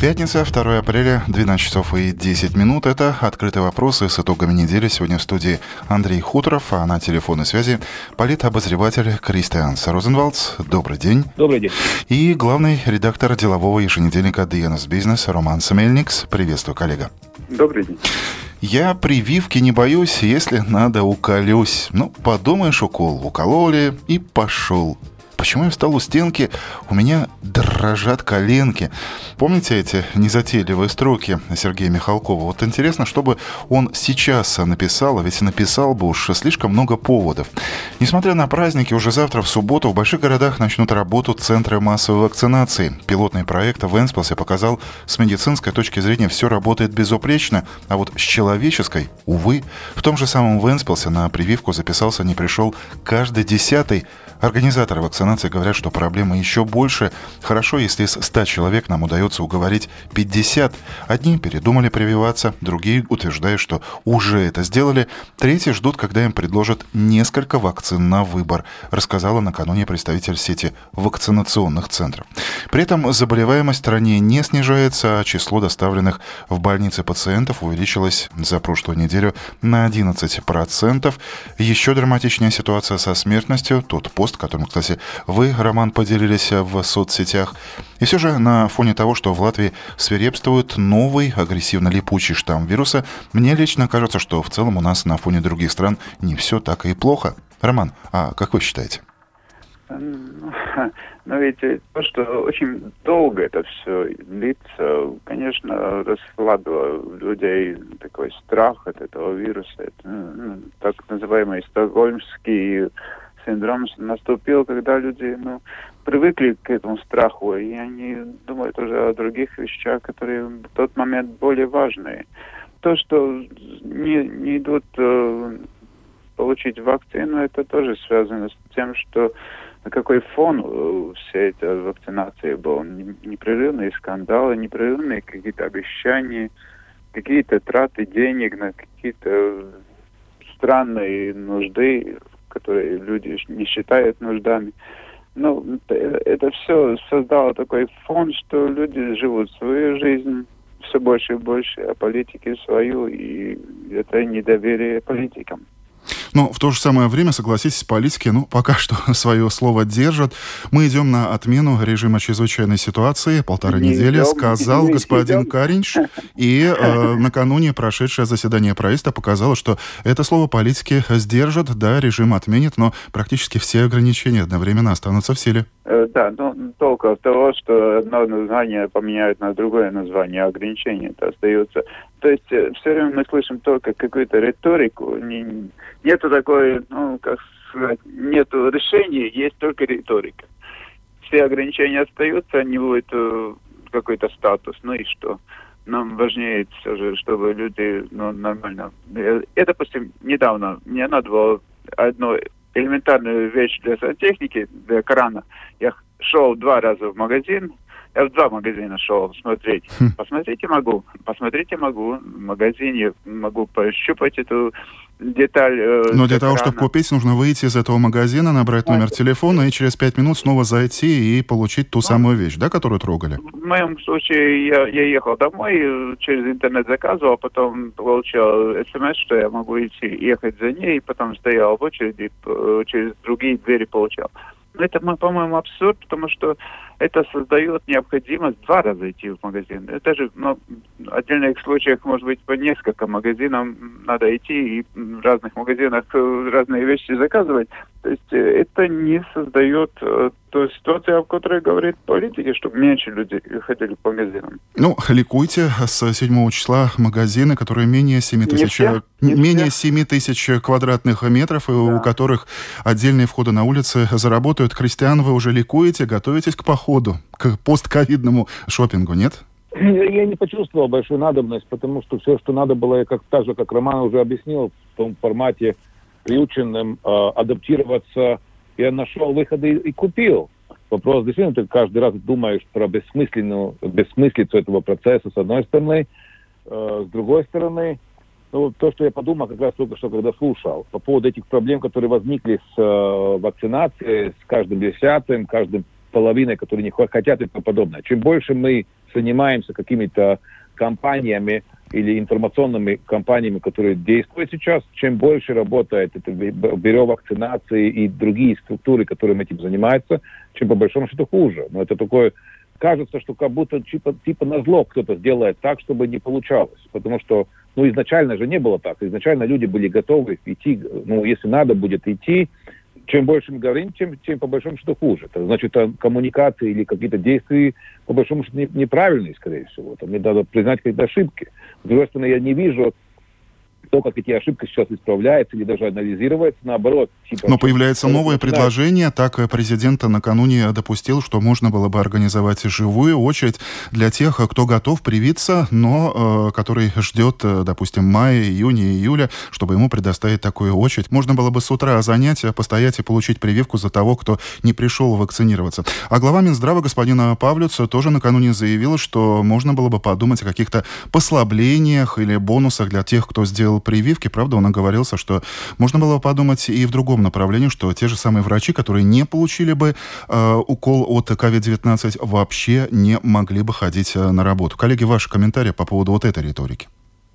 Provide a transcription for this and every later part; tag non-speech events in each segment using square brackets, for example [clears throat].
Пятница, 2 апреля, 12 часов и 10 минут. Это «Открытые вопросы» с итогами недели. Сегодня в студии Андрей Хуторов, а на телефонной связи политобозреватель Кристианс Розенвалдс. Добрый день. Добрый день. И главный редактор делового еженедельника DNS Business Роман Самельникс. Приветствую, коллега. Добрый день. Я прививки не боюсь, если надо уколюсь. Ну, подумаешь, укол укололи и пошел. Почему я встал у стенки? У меня дрожат коленки. Помните эти незатейливые строки Сергея Михалкова? Вот интересно, чтобы он сейчас написал, а ведь написал бы уж слишком много поводов. Несмотря на праздники, уже завтра в субботу в больших городах начнут работу центры массовой вакцинации. Пилотный проект в Энспласе показал, с медицинской точки зрения все работает безупречно, а вот с человеческой, увы, в том же самом Венспилсе на прививку записался не пришел каждый десятый. Организаторы вакцинации говорят, что проблема еще больше. Хорошо, если из 100 человек нам удается уговорить 50. Одни передумали прививаться, другие утверждают, что уже это сделали. Третьи ждут, когда им предложат несколько вакцин на выбор, рассказала накануне представитель сети вакцинационных центров. При этом заболеваемость в стране не снижается, а число доставленных в больницы пациентов увеличилось за прошлую неделю на 11%. Еще драматичнее ситуация со смертностью. Тот пост, которым, кстати, вы, Роман, поделились в соцсетях. И все же на фоне того, что в Латвии свирепствует новый агрессивно-липучий штамм вируса, мне лично кажется, что в целом у нас на фоне других стран не все так и плохо. Роман, а как вы считаете? Но ведь то, что очень долго это все длится, конечно, расслабило людей такой страх от этого вируса. Это, ну, так называемый стокгольмский синдром наступил, когда люди ну, привыкли к этому страху, и они думают уже о других вещах, которые в тот момент более важные. То, что не, не идут э, получить вакцину, это тоже связано с тем, что какой фон у всей этой вакцинации был. Непрерывные скандалы, непрерывные какие-то обещания, какие-то траты денег на какие-то странные нужды, которые люди не считают нуждами. Ну, это все создало такой фон, что люди живут свою жизнь все больше и больше, а политики свою, и это недоверие политикам. Но в то же самое время, согласитесь, политики, ну, пока что [laughs] свое слово держат. Мы идем на отмену режима чрезвычайной ситуации. Полторы не недели, идем, сказал [laughs] не господин идем. Каринч. И э, [laughs] накануне прошедшее заседание правительства показало, что это слово политики сдержат, да, режим отменит, но практически все ограничения одновременно останутся в силе. Э, да, но только от того, что одно название поменяют на другое название, ограничения это остается. То есть э, все время мы слышим только какую-то риторику, не, нету такой, ну, как сказать, нету решения, есть только риторика. Все ограничения остаются, не будет э, какой-то статус, ну и что? Нам важнее все же, чтобы люди ну, нормально... Я, допустим, недавно мне надо было одно элементарную вещь для сантехники, для крана. Я шел два раза в магазин, я в два магазина шел смотреть. Хм. Посмотрите могу, посмотрите могу. В магазине могу пощупать эту деталь. Э, Но для того, чтобы купить, нужно выйти из этого магазина, набрать номер телефона и через пять минут снова зайти и получить ту ну, самую вещь, да, которую трогали? В моем случае я, я ехал домой, через интернет заказывал, потом получил смс, что я могу идти ехать за ней, потом стоял в очереди, э, через другие двери получал. Но это, по-моему, абсурд, потому что это создает необходимость два раза идти в магазин. Это же ну, в отдельных случаях, может быть, по несколько магазинам надо идти и в разных магазинах э, разные вещи заказывать. То есть э, это не создает э, ту ситуацию, о которой говорит политики, чтобы меньше людей ходили по магазинам. Ну, ликуйте. С 7 числа магазины, которые менее 7 тысяч, менее 7 тысяч квадратных метров, да. у которых отдельные входы на улицы заработают. Крестьян, вы уже ликуете, готовитесь к походу походу, к постковидному шопингу, нет? Я не почувствовал большую надобность, потому что все, что надо было, я как так же, как Роман уже объяснил, в том формате приученным э, адаптироваться я нашел выходы и купил. Вопрос, действительно, ты каждый раз думаешь про бессмысленную, бессмыслицу этого процесса, с одной стороны. Э, с другой стороны, ну, то, что я подумал как раз только что, когда слушал, по поводу этих проблем, которые возникли с э, вакцинацией, с каждым десятым, каждым половиной, которые не хотят и тому подобное. Чем больше мы занимаемся какими-то компаниями или информационными компаниями, которые действуют сейчас, чем больше работает это бюро вакцинации и другие структуры, которые этим занимаются, чем по большому счету хуже. Но это такое кажется, что как будто типа, типа на зло кто-то сделает так, чтобы не получалось. Потому что, ну, изначально же не было так. Изначально люди были готовы идти, ну, если надо будет идти, чем больше мы говорим, тем, тем по большому счету хуже. Это значит, коммуникации или какие-то действия, по большому счету, неправильные, скорее всего. Там надо признать какие-то ошибки. С другой стороны, я не вижу то, как эти ошибки сейчас исправляются или даже анализируются, наоборот. Типа, Но появляется новое предложение. Так президент накануне допустил, что можно было бы организовать живую очередь для тех, кто готов привиться, но э, который ждет, э, допустим, мая, июня, июля, чтобы ему предоставить такую очередь. Можно было бы с утра занять, постоять и получить прививку за того, кто не пришел вакцинироваться. А глава Минздрава господина Павлюц тоже накануне заявил, что можно было бы подумать о каких-то послаблениях или бонусах для тех, кто сделал прививки, правда, он оговорился, что можно было подумать и в другом направлении, что те же самые врачи, которые не получили бы э, укол от COVID-19, вообще не могли бы ходить э, на работу. Коллеги, ваши комментарии по поводу вот этой риторики.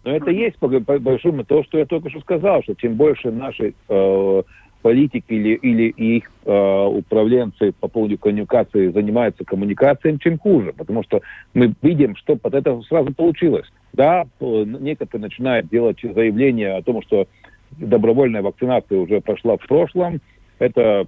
Но это есть по, по большому то, что я только что сказал, что чем больше наши э, политики или, или их э, управленцы по поводу коммуникации занимаются коммуникацией, чем хуже. Потому что мы видим, что под это сразу получилось. Да, некоторые начинают делать заявления о том, что добровольная вакцинация уже прошла в прошлом, это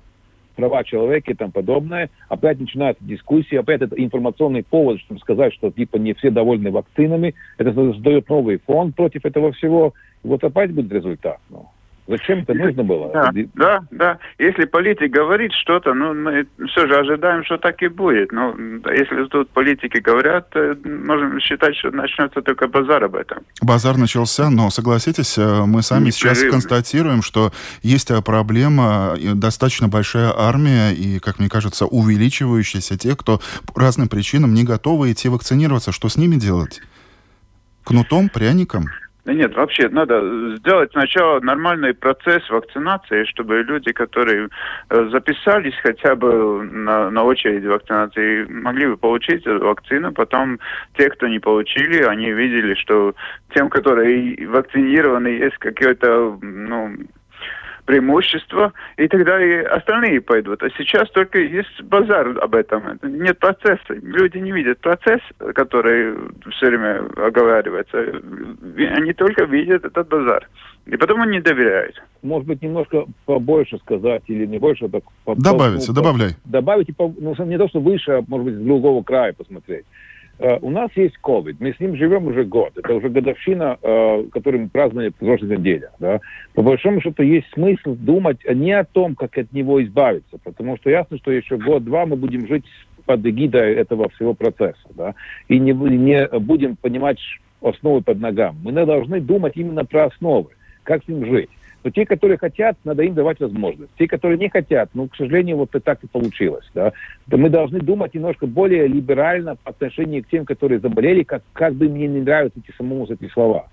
права человека и тому подобное. Опять начинается дискуссия, опять это информационный повод, чтобы сказать, что типа не все довольны вакцинами. Это создает новый фонд против этого всего. Вот опять будет результат. Ну. Зачем это нужно было? Да, да, да. Если политик говорит что-то, ну, мы все же ожидаем, что так и будет. Но если тут политики говорят, э, можем считать, что начнется только базар об этом. Базар начался, но согласитесь, э, мы сами сейчас констатируем, что есть э, проблема, достаточно большая армия и, как мне кажется, увеличивающаяся тех, кто по разным причинам не готовы идти вакцинироваться. Что с ними делать? Кнутом, пряником? Нет, вообще надо сделать сначала нормальный процесс вакцинации, чтобы люди, которые э, записались хотя бы на, на очередь вакцинации, могли бы получить вакцину. Потом те, кто не получили, они видели, что тем, которые вакцинированы, есть какое-то ну, преимущество, и тогда и остальные пойдут. А сейчас только есть базар об этом. Нет процесса. Люди не видят процесс, который все время оговаривается. Они только видят этот базар. И потом они доверяют. Может быть, немножко побольше сказать или не больше, а так... Добавить, ну, добавляй. Добавить, ну, не то, что выше, а может быть, с другого края посмотреть. Uh, у нас есть COVID, мы с ним живем уже год. Это уже годовщина, uh, которую мы праздновали в прошлой неделе. Да? По большому счету есть смысл думать не о том, как от него избавиться, потому что ясно, что еще год-два мы будем жить под эгидой этого всего процесса. Да? И не, не будем понимать основы под ногами. Мы должны думать именно про основы, как с ним жить. Но те, которые хотят, надо им давать возможность. Те, которые не хотят, ну, к сожалению, вот и так и получилось. Да? Мы должны думать немножко более либерально по отношению к тем, которые заболели, как, как бы мне не нравятся эти самому эти слова.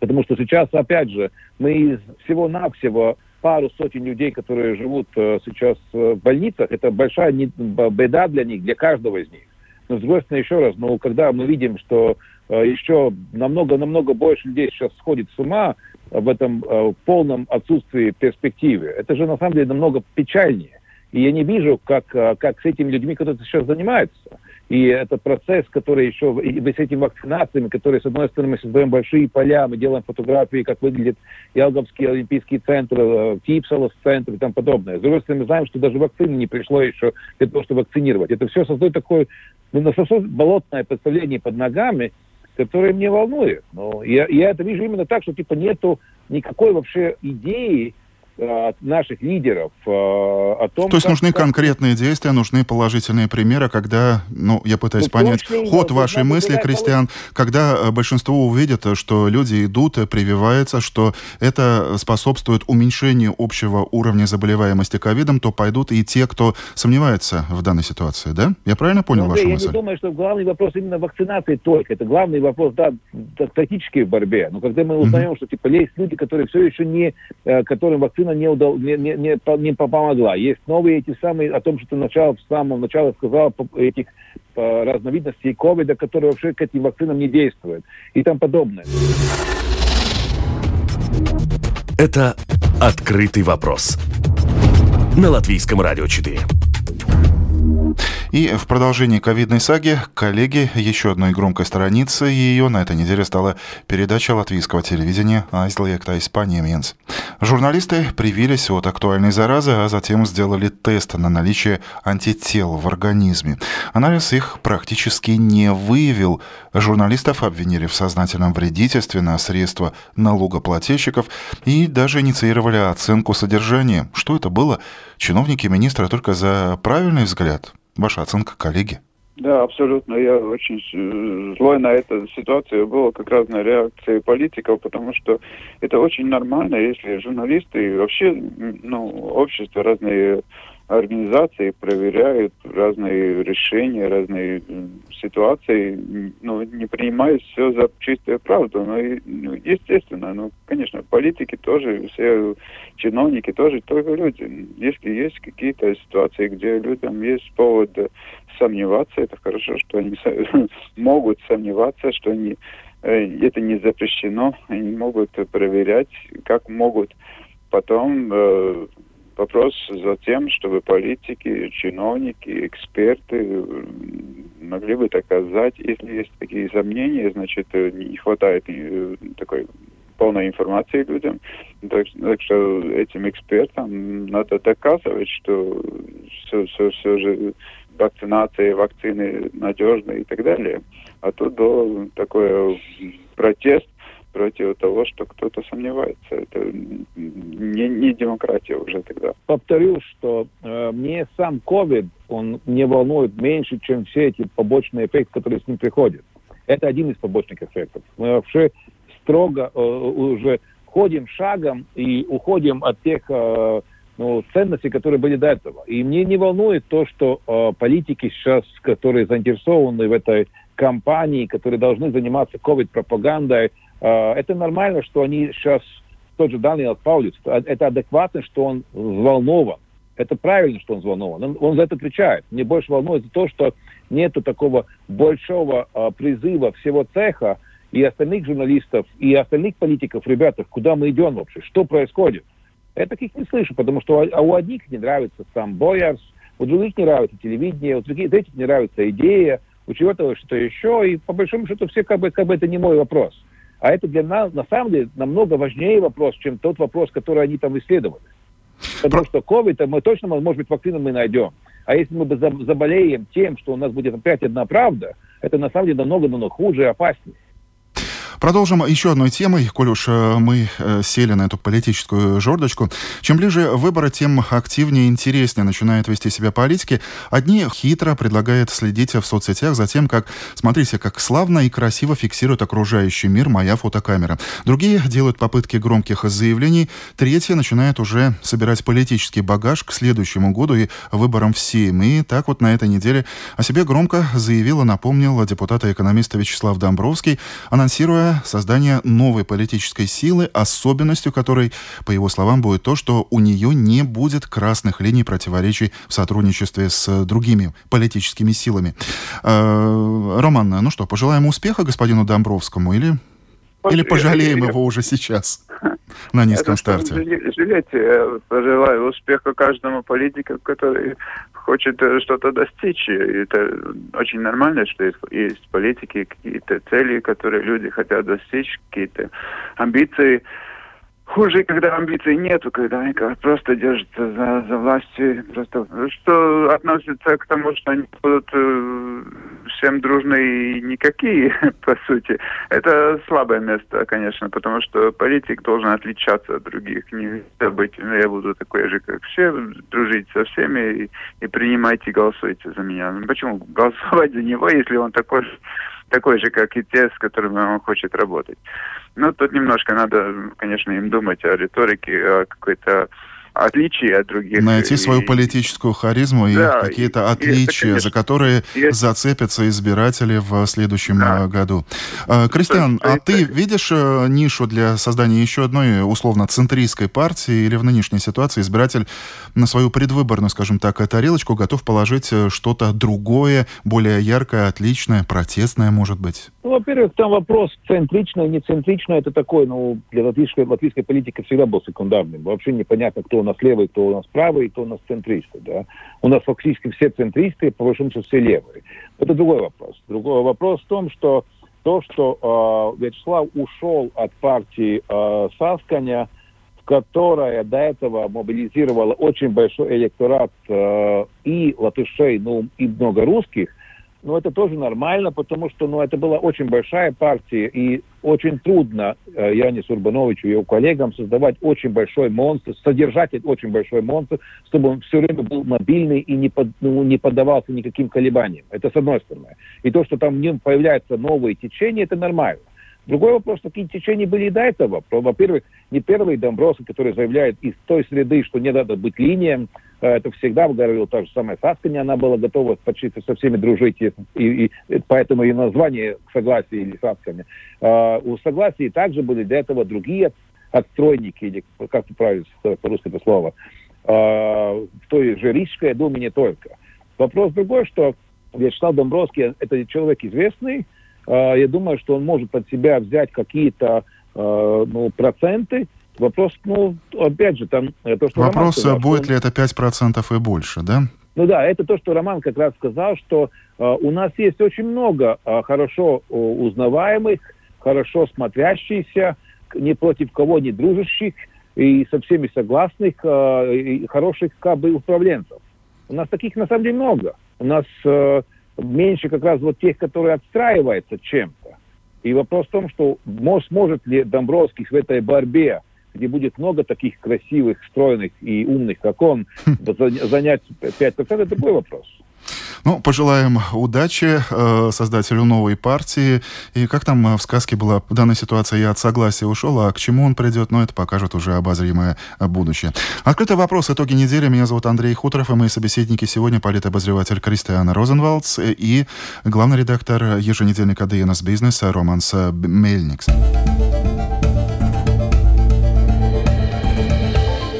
Потому что сейчас, опять же, мы из всего-навсего пару сотен людей, которые живут э, сейчас э, в больницах, это большая не, беда для них, для каждого из них. Но, с другой стороны, еще раз, ну, когда мы видим, что э, еще намного-намного больше людей сейчас сходит с ума, в этом э, полном отсутствии перспективы. Это же на самом деле намного печальнее. И я не вижу, как, э, как с этими людьми кто-то сейчас занимается. И это процесс, который еще, и с этими вакцинациями, которые, с одной стороны, мы создаем большие поля, мы делаем фотографии, как выглядит Ялговский олимпийский центр, э, Кипсалос центр и тому подобное. С другой стороны, мы знаем, что даже вакцины не пришло еще для того, чтобы вакцинировать. Это все создает такое, ну, болотное представление под ногами, которые мне волнуют. Но я, я это вижу именно так, что типа нету никакой вообще идеи от наших лидеров э, о том... То есть как, нужны как... конкретные действия, нужны положительные примеры, когда, ну, я пытаюсь ну, понять ход вашей мысли, Кристиан, когда э, большинство увидит, что люди идут, прививаются, что это способствует уменьшению общего уровня заболеваемости ковидом, то пойдут и те, кто сомневается в данной ситуации, да? Я правильно понял ну, вашу я мысль? Я думаю, что главный вопрос именно вакцинации только. Это главный вопрос, да, тактический в борьбе. Но когда мы узнаем, mm-hmm. что, типа, есть люди, которые все еще не, которым вакцинация вакцина не, удал, не, не, не, не помогла. Есть новые эти самые, о том, что начало, в самом начале сказал, этих разновидностей ковида, которые вообще к этим вакцинам не действуют и там подобное. Это «Открытый вопрос» на Латвийском радио 4. И в продолжении ковидной саги, коллеги, еще одной громкой страницей ее на этой неделе стала передача латвийского телевидения «Aizliegta Испания Менс». Журналисты привились от актуальной заразы, а затем сделали тест на наличие антител в организме. Анализ их практически не выявил. Журналистов обвинили в сознательном вредительстве на средства налогоплательщиков и даже инициировали оценку содержания. Что это было? Чиновники министра только за правильный взгляд? Ваша оценка, коллеги? Да, абсолютно. Я очень э, злой на эту ситуацию. Было как раз на реакции политиков, потому что это очень нормально, если журналисты и вообще ну, общество разные организации проверяют разные решения, разные ситуации, ну, не принимают все за чистую правду. Но, ну, естественно, ну, конечно, политики тоже, все чиновники тоже только люди. Если есть какие-то ситуации, где людям есть повод сомневаться, это хорошо, что они [laughs] могут сомневаться, что они э, это не запрещено, они могут проверять, как могут потом э, Вопрос за тем, чтобы политики, чиновники, эксперты могли бы доказать, если есть такие сомнения, значит, э, не хватает э, такой полной информации людям. Так, так что этим экспертам надо доказывать, что все, все, все же вакцинация, вакцины надежны и так далее. А тут до такой протест против того, что кто-то сомневается. Это не, не демократия уже тогда. Повторю, что э, мне сам COVID, он не волнует меньше, чем все эти побочные эффекты, которые с ним приходят. Это один из побочных эффектов. Мы вообще строго э, уже ходим шагом и уходим от тех э, ну, ценностей, которые были до этого. И мне не волнует то, что э, политики сейчас, которые заинтересованы в этой кампании, которые должны заниматься COVID-пропагандой, это нормально, что они сейчас, тот же Даниэл Паулюс, это адекватно, что он взволнован. Это правильно, что он взволнован. Он, он за это отвечает. Мне больше волнует то, что нету такого большого а, призыва всего цеха и остальных журналистов, и остальных политиков, ребята, куда мы идем вообще, что происходит. Я таких не слышу, потому что а у одних не нравится сам Боярс, у других не нравится телевидение, у других третьих не нравится идея, у чего-то что-то еще, и по большому счету все как бы, как бы это не мой вопрос. А это для нас, на самом деле, намного важнее вопрос, чем тот вопрос, который они там исследовали. Потому что COVID, мы точно, может быть, вакцину мы найдем. А если мы заболеем тем, что у нас будет опять одна правда, это на самом деле намного-намного хуже и опаснее. Продолжим еще одной темой, коль уж э, мы э, сели на эту политическую жердочку. Чем ближе выборы, тем активнее и интереснее начинают вести себя политики. Одни хитро предлагают следить в соцсетях за тем, как, смотрите, как славно и красиво фиксирует окружающий мир моя фотокамера. Другие делают попытки громких заявлений. Третьи начинают уже собирать политический багаж к следующему году и выборам в Сейм. И так вот на этой неделе о себе громко заявил и напомнил депутата-экономиста Вячеслав Домбровский, анонсируя создание новой политической силы, особенностью которой, по его словам, будет то, что у нее не будет красных линий противоречий в сотрудничестве с другими политическими силами. Э, Роман, ну что, пожелаем успеха господину Домбровскому или, или пожалеем его уже сейчас [laughs] на низком старте? Жалейте, пожелаю успеха каждому политику, который хочет э, что-то достичь. И это очень нормально, что есть, есть политики, какие-то цели, которые люди хотят достичь, какие-то амбиции. Хуже, когда амбиций нету, когда они просто держатся за, за властью, просто что относится к тому, что они будут э, всем дружны и никакие, [laughs] по сути. Это слабое место, конечно, потому что политик должен отличаться от других. Не быть, ну, я буду такой же, как все, дружить со всеми и, и принимайте, голосуйте за меня. Ну, почему [laughs] голосовать за него, если он такой такой же, как и те, с которыми он хочет работать? Ну, тут немножко надо, конечно, им думать о риторике, о какой-то отличия от других. Найти свою политическую харизму и да, какие-то отличия, это, за которые есть. зацепятся избиратели в следующем да. Э, году. Э, Кристиан, а ты видишь э, нишу для создания еще одной условно центристской партии или в нынешней ситуации избиратель на свою предвыборную, скажем так, тарелочку готов положить что-то другое, более яркое, отличное, протестное, может быть? Ну, во-первых, там вопрос центричное, не центричное, это такой, ну, для латвийской, латвийской политики всегда был секундарным. Вообще непонятно, кто у нас левый, кто у нас правый, кто у нас центристы, да. У нас фактически все центристы, по большому счету все левые. Это другой вопрос. Другой вопрос в том, что то, что э, Вячеслав ушел от партии э, Сасканя, которая до этого мобилизировала очень большой электорат э, и латышей, ну, и много русских, но это тоже нормально, потому что ну, это была очень большая партия, и очень трудно э, Яне Сурбановичу и его коллегам создавать очень большой монстр, содержать очень большой монстр, чтобы он все время был мобильный и не, под, ну, не поддавался никаким колебаниям. Это с одной стороны. И то, что там в нем появляются новые течения, это нормально. Другой вопрос, такие течения были и до этого. Во-первых, не первый Домбровский, который заявляет из той среды, что не надо быть линиям, э, это всегда говорил та же самая Саскани, она была готова почти со всеми дружить, и, и, и поэтому и название согласия или Саскани. А, у согласия также были до этого другие отстройники, или как правильно по-русски это слово, а, в той же Рижской, я думаю, не только. Вопрос другой, что Вячеслав Домбровский – это человек известный, а, я думаю, что он может под себя взять какие-то а, ну, проценты. Вопрос, ну, опять же, там... То, что Вопрос, сказал, будет ли это 5% и больше, да? Ну да, это то, что Роман как раз сказал, что э, у нас есть очень много э, хорошо э, узнаваемых, хорошо смотрящихся, ни против кого не дружащих и со всеми согласных, э, и хороших как бы управленцев. У нас таких на самом деле много. У нас э, меньше как раз вот тех, которые отстраиваются чем-то. И вопрос в том, что сможет ли Домбровский в этой борьбе, где будет много таких красивых, стройных и умных, как он, занять 5%, это другой вопрос. Ну, пожелаем удачи э, создателю новой партии. И как там э, в сказке была данная ситуация, я от согласия ушел, а к чему он придет, ну, это покажет уже обозримое будущее. Открытый вопрос. Итоги недели. Меня зовут Андрей Хуторов, и мои собеседники сегодня политобозреватель Кристиана Розенвалдс и главный редактор еженедельника DNS Бизнес Романс Мельникс.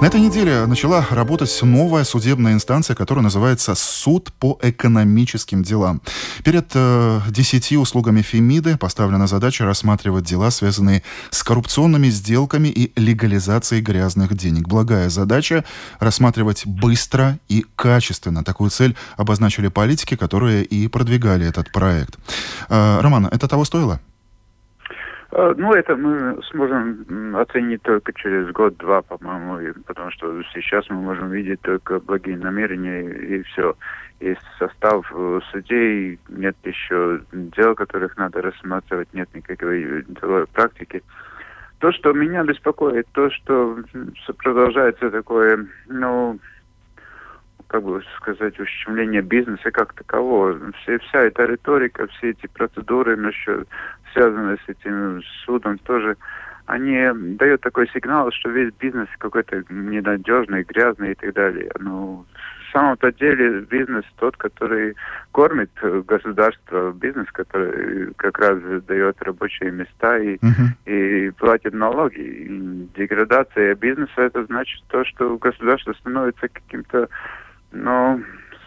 На этой неделе начала работать новая судебная инстанция, которая называется «Суд по экономическим делам». Перед э, десяти услугами Фемиды поставлена задача рассматривать дела, связанные с коррупционными сделками и легализацией грязных денег. Благая задача – рассматривать быстро и качественно. Такую цель обозначили политики, которые и продвигали этот проект. Э, Роман, это того стоило? Э, ну, это мы сможем оценить только через год-два, по-моему, потому что сейчас мы можем видеть только благие намерения и все. Есть состав э, судей, нет еще дел, которых надо рассматривать, нет никакой деловой практики. То, что меня беспокоит, то, что продолжается такое, ну, как бы сказать, ущемление бизнеса как такового. Все, вся эта риторика, все эти процедуры насчет, связанные с этим судом тоже, они дают такой сигнал, что весь бизнес какой-то ненадежный, грязный и так далее. Но в самом-то деле бизнес тот, который кормит государство, бизнес, который как раз дает рабочие места и, uh-huh. и платит налоги. И деградация бизнеса это значит то, что государство становится каким-то ну,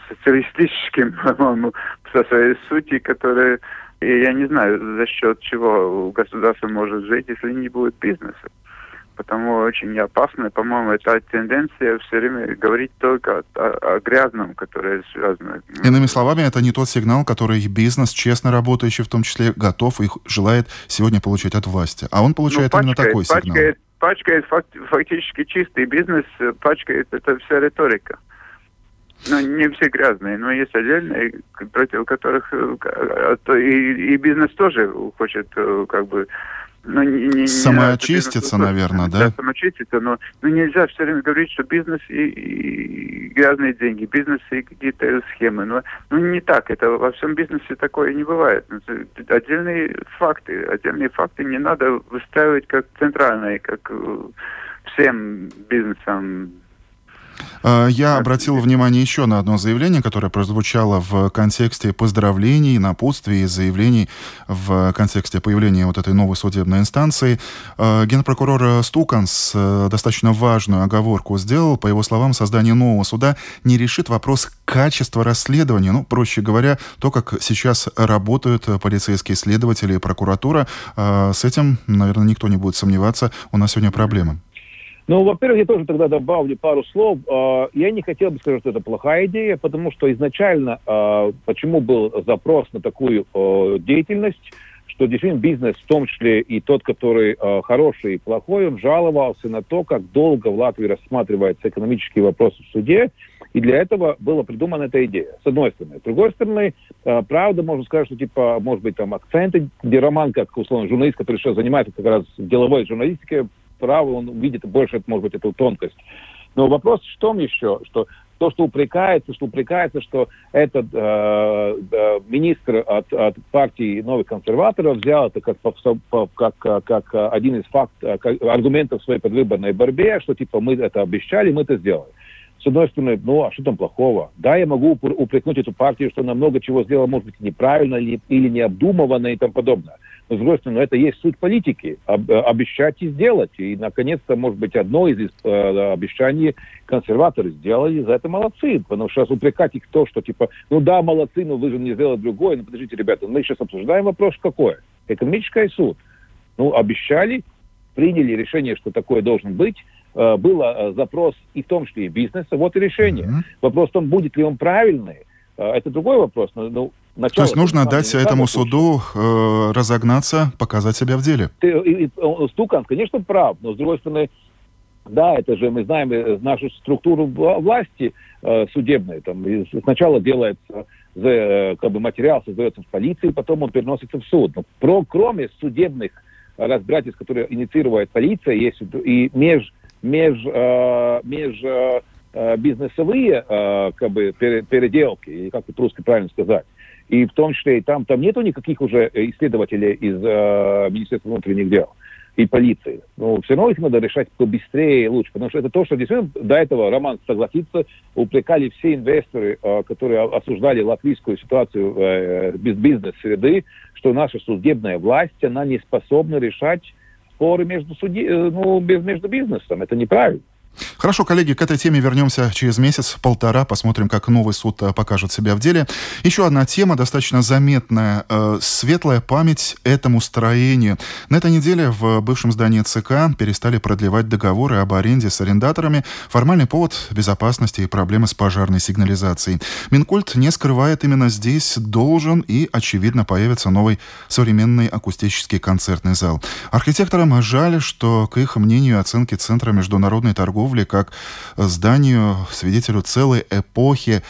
социалистическим, [laughs] по-моему, со своей сути, которые, и я не знаю, за счет чего государство может жить, если не будет бизнеса. потому очень опасно. По-моему, эта тенденция все время говорить только о, о грязном, которое связано. Иными словами, это не тот сигнал, который бизнес, честно работающий в том числе, готов и желает сегодня получить от власти. А он получает ну, пачкает, именно такой пачкает, сигнал. Пачкает фактически чистый бизнес, пачкает это вся риторика. Ну, не все грязные, но есть отдельные, против которых э, а и, и бизнес тоже хочет э, как бы ну, не, не, самоочиститься, не, наверное, да? Да, самоочиститься, но ну, нельзя все время говорить, что бизнес и, и грязные деньги, бизнес и какие-то схемы. Но ну, не так, это во всем бизнесе такое не бывает. Ну, отдельные факты, отдельные факты не надо выстраивать как центральные, как э, всем бизнесам я обратил внимание еще на одно заявление, которое прозвучало в контексте поздравлений, напутствий заявлений в контексте появления вот этой новой судебной инстанции. Э, генпрокурор Стуканс э, достаточно важную оговорку сделал. По его словам, создание нового суда не решит вопрос качества расследования. Ну, проще говоря, то, как сейчас работают полицейские следователи и прокуратура. С этим, наверное, никто не будет сомневаться. У нас сегодня проблемы. Ну, во-первых, я тоже тогда добавлю пару слов. А, я не хотел бы сказать, что это плохая идея, потому что изначально, а, почему был запрос на такую а, деятельность, что действительно бизнес, в том числе и тот, который хороший и плохой, он жаловался на то, как долго в Латвии рассматриваются экономические вопросы в суде, и для этого была придумана эта идея, с одной стороны. С другой стороны, правда, можно сказать, что, типа, может быть, там акценты, где Роман, как, условно, журналист, который сейчас занимается как раз деловой журналистикой, правы, он видит больше, может быть, эту тонкость. Но вопрос в том еще, что то, что упрекается, что упрекается, что этот э, э, министр от, от партии новых консерваторов взял это как, как, как один из факт, как аргументов своей предвыборной борьбе, что типа мы это обещали, мы это сделали. С одной стороны, ну а что там плохого? Да, я могу упрекнуть эту партию, что она много чего сделала, может быть, неправильно или, или необдуманно и тому подобное. Но, с другой стороны, это есть суть политики. Об, э, обещать и сделать. И, наконец-то, может быть, одно из э, обещаний консерваторы сделали, за это молодцы. Потому что сейчас упрекать их то, что типа, ну да, молодцы, но вы же не сделали другое. Ну, подождите, ребята, мы сейчас обсуждаем вопрос какой? Экономический суд. Ну, обещали, приняли решение, что такое должен быть, э, был запрос и в том числе и бизнеса, вот и решение. Mm-hmm. Вопрос в том, будет ли он правильный, это другой вопрос. Но, ну, Начало, То есть нужно дать этому суду э, разогнаться, показать себя в деле. Ты, и, и, Стукан, конечно, прав, но с другой стороны, да, это же мы знаем э, нашу структуру власти э, судебной. Там, сначала делается э, как бы материал создается в полиции, потом он переносится в суд. Но про, кроме судебных разбирательств, которые инициирует полиция, есть и меж, меж, э, меж э, э бизнесовые э, как бы переделки, как это русски правильно сказать и в том числе и там, там нету никаких уже исследователей из э, Министерства внутренних дел и полиции. Но все равно их надо решать побыстрее и лучше, потому что это то, что действительно до этого, Роман согласится, упрекали все инвесторы, э, которые осуждали латвийскую ситуацию э, без бизнес-среды, что наша судебная власть, она не способна решать споры между, суди... Э, ну, между бизнесом. Это неправильно. Хорошо, коллеги, к этой теме вернемся через месяц-полтора. Посмотрим, как новый суд э, покажет себя в деле. Еще одна тема, достаточно заметная. Э, светлая память этому строению. На этой неделе в бывшем здании ЦК перестали продлевать договоры об аренде с арендаторами. Формальный повод – безопасности и проблемы с пожарной сигнализацией. Минкульт не скрывает, именно здесь должен и, очевидно, появится новый современный акустический концертный зал. Архитекторам жаль, что, к их мнению, оценки Центра международной торговли торговли как зданию, свидетелю целой эпохи,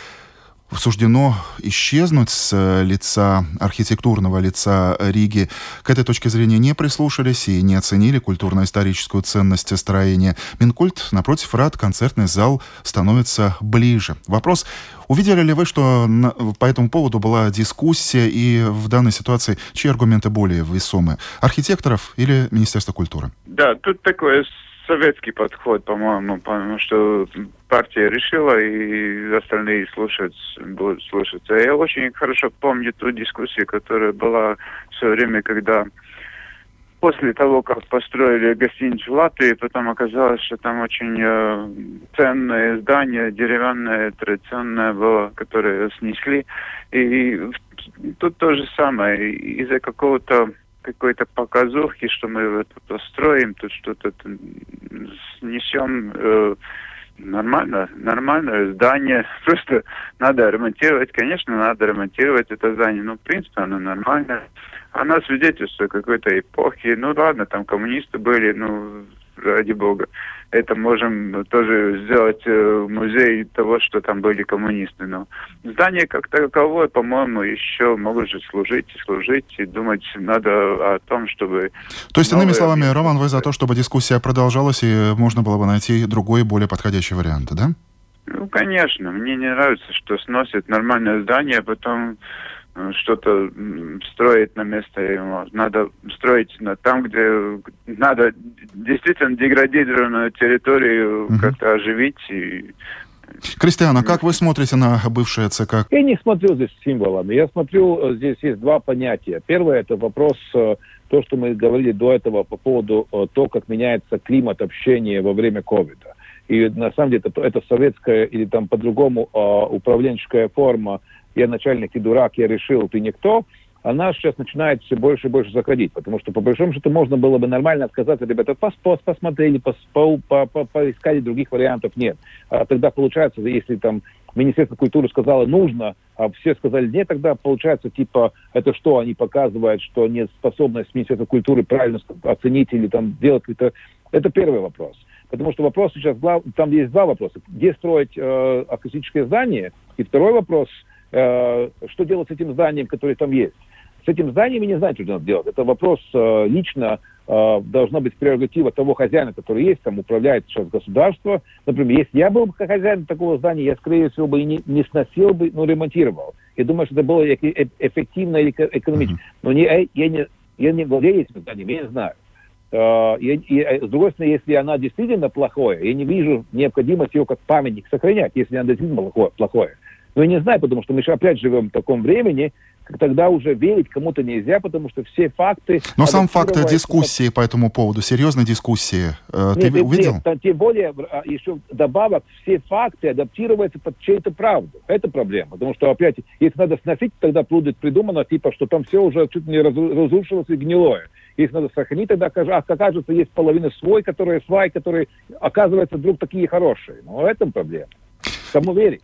суждено исчезнуть с лица, архитектурного лица Риги. К этой точке зрения не прислушались и не оценили культурно-историческую ценность строения. Минкульт, напротив, рад, концертный зал становится ближе. Вопрос, увидели ли вы, что на, по этому поводу была дискуссия и в данной ситуации чьи аргументы более весомые? Архитекторов или Министерства культуры? Да, тут такое советский подход, по-моему, потому что партия решила, и остальные слушать, будут слушаться. Я очень хорошо помню ту дискуссию, которая была все время, когда после того, как построили гостиницу в Латвии, потом оказалось, что там очень э, ценное здание, деревянное, традиционное было, которое снесли. И тут то же самое. Из-за какого-то какой-то показухи, что мы тут строим, тут что-то несем э, нормально, нормальное здание. [laughs] Просто надо ремонтировать. Конечно, надо ремонтировать это здание. Ну, в принципе, оно нормальное. Она свидетельствует какой-то эпохи. Ну, ладно, там коммунисты были, ну, ради бога. Это можем тоже сделать э, музей того, что там были коммунисты. Но здание как таковое, по-моему, еще может служить и служить, и думать надо о том, чтобы... То есть, иными словами, Роман, вы за то, чтобы дискуссия продолжалась, и можно было бы найти другой, более подходящий вариант, да? Ну, конечно. Мне не нравится, что сносят нормальное здание, а потом Э, что-то строить на место его. Надо строить на, там, где надо действительно деградированную территорию угу. как-то оживить и Кристиана, как вы смотрите на бывшее ЦК? Я не смотрю здесь символами. Я смотрю, э, здесь есть два понятия. Первое – это вопрос, э, то, что мы говорили до этого по поводу того, как меняется климат общения во время ковида. И на самом деле это, это советская или там по-другому управленческая форма я начальник и дурак, я решил, ты никто, она сейчас начинает все больше и больше заходить, потому что по большому счету можно было бы нормально отказаться, ребята, пос, пос, посмотрели, пос, по, по, по, поискали других вариантов, нет. А тогда получается, если там Министерство культуры сказало нужно, а все сказали нет, тогда получается типа это что, они показывают, что не способность Министерства культуры правильно оценить или там делать какие-то... Это первый вопрос. Потому что вопрос сейчас, там есть два вопроса. Где строить э, акустическое здание? И второй вопрос – Э, что делать с этим зданием, которое там есть. С этим зданием я не знаю, что надо делать. Это вопрос э, лично э, должна быть прерогатива того хозяина, который есть, там управляет сейчас государство. Например, если я был хозяином такого здания, я, скорее всего, бы и не, не сносил бы, но ремонтировал. Я думаю, что это было эффективно и экономично. Но не, я, не, я не владею этим зданием, я не знаю. Uh, и, и, с другой стороны, если она действительно плохое, я не вижу необходимости ее как памятник сохранять, если она действительно плохое. плохое. Но я не знаю, потому что мы же опять живем в таком времени, тогда уже верить кому-то нельзя, потому что все факты... Но сам факт дискуссии по этому поводу, серьезной дискуссии, э, нет, ты нет, увидел? Нет, тем более, а, еще добавок, все факты адаптируются под чей-то правду. Это проблема. Потому что, опять, если надо сносить, тогда будет придумано, типа, что там все уже чуть не разрушилось и гнилое. Если надо сохранить, тогда окажется, есть половина свой, которые свай, которые, оказываются, вдруг такие хорошие. Но в этом проблема. Кому верить?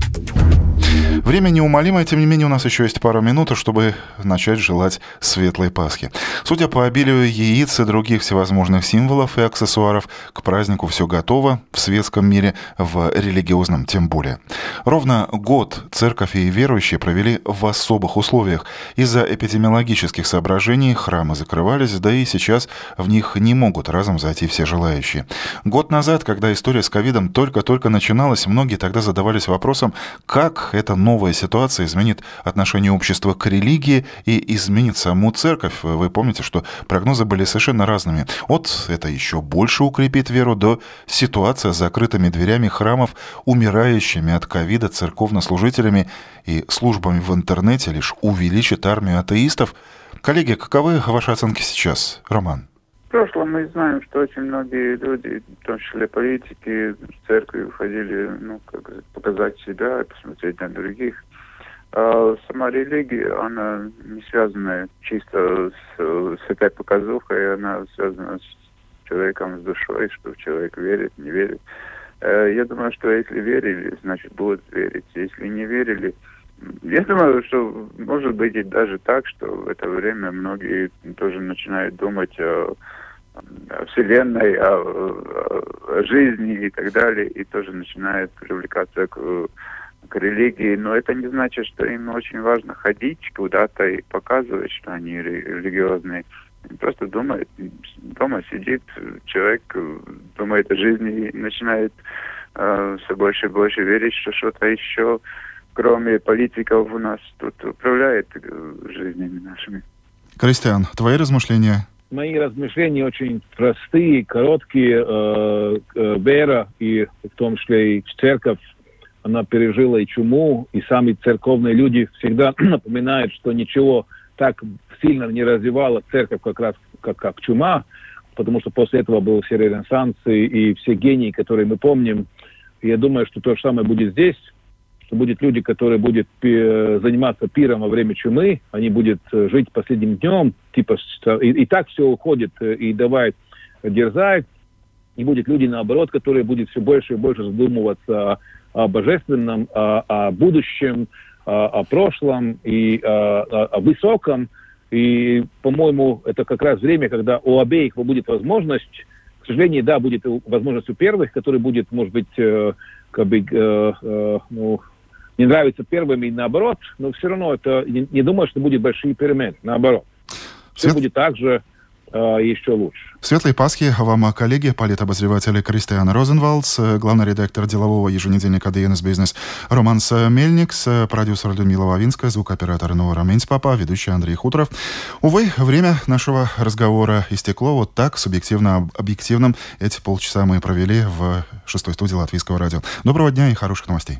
Время неумолимое, тем не менее у нас еще есть пару минут, чтобы начать желать светлой Пасхи. Судя по обилию яиц и других всевозможных символов и аксессуаров, к празднику все готово в светском мире, в религиозном тем более. Ровно год церковь и верующие провели в особых условиях. Из-за эпидемиологических соображений храмы закрывались, да и сейчас в них не могут разом зайти все желающие. Год назад, когда история с ковидом только-только начиналась, многие тогда задавались вопросом, как эта новая ситуация изменит отношение общества к религии и изменит саму церковь. Вы помните, что прогнозы были совершенно разными. От это еще больше укрепит веру, до ситуация с закрытыми дверями храмов, умирающими от ковида церковнослужителями и службами в интернете лишь увеличит армию атеистов. Коллеги, каковы ваши оценки сейчас, Роман? Прошлом мы знаем, что очень многие люди, в том числе политики, в церкви уходили, ну, как показать себя, посмотреть на других. А сама религия, она не связана чисто с, с этой показухой, она связана с человеком, с душой, что человек верит, не верит. Э, я думаю, что если верили, значит будут верить. Если не верили, я думаю, что может быть и даже так, что в это время многие тоже начинают думать о Вселенной, о, жизни и так далее, и тоже начинает привлекаться к, к религии. Но это не значит, что им очень важно ходить куда-то и показывать, что они религиозные. Просто думает, дома сидит человек, думает о жизни и начинает э, все больше и больше верить, что что-то еще, кроме политиков, у нас тут управляет э, жизнями нашими. Кристиан, твои размышления мои размышления очень простые, короткие. Э, э, вера и в том числе и церковь, она пережила и чуму, и сами церковные люди всегда [clears throat] напоминают, что ничего так сильно не развивала церковь, как раз как, как чума, потому что после этого был все ренессанс и, и все гении, которые мы помним, Я думаю, что то же самое будет здесь, что будут люди, которые будут заниматься пиром во время чумы, они будут жить последним днем, типа, и, и так все уходит, и давай дерзает, и будет люди, наоборот, которые будут все больше и больше задумываться о божественном, о, о будущем, о, о прошлом и о, о высоком. И, по-моему, это как раз время, когда у обеих будет возможность, к сожалению, да, будет возможность у первых, который будет, может быть, э, как бы, э, э, ну, не нравится первым и наоборот, но все равно это не, не думаю, что будет большие перемены, наоборот. Все Свет... будет так же э, еще лучше. Светлой Пасхи вам, коллеги, политобозреватель Кристиан Розенвалдс, главный редактор делового еженедельника DNS Business Роман Мельникс, продюсер Людмила Вавинская, звукооператор Нора Минцпапа, ведущий Андрей Хуторов. Увы, время нашего разговора истекло. Вот так, субъективно, объективным, эти полчаса мы провели в шестой студии Латвийского радио. Доброго дня и хороших новостей.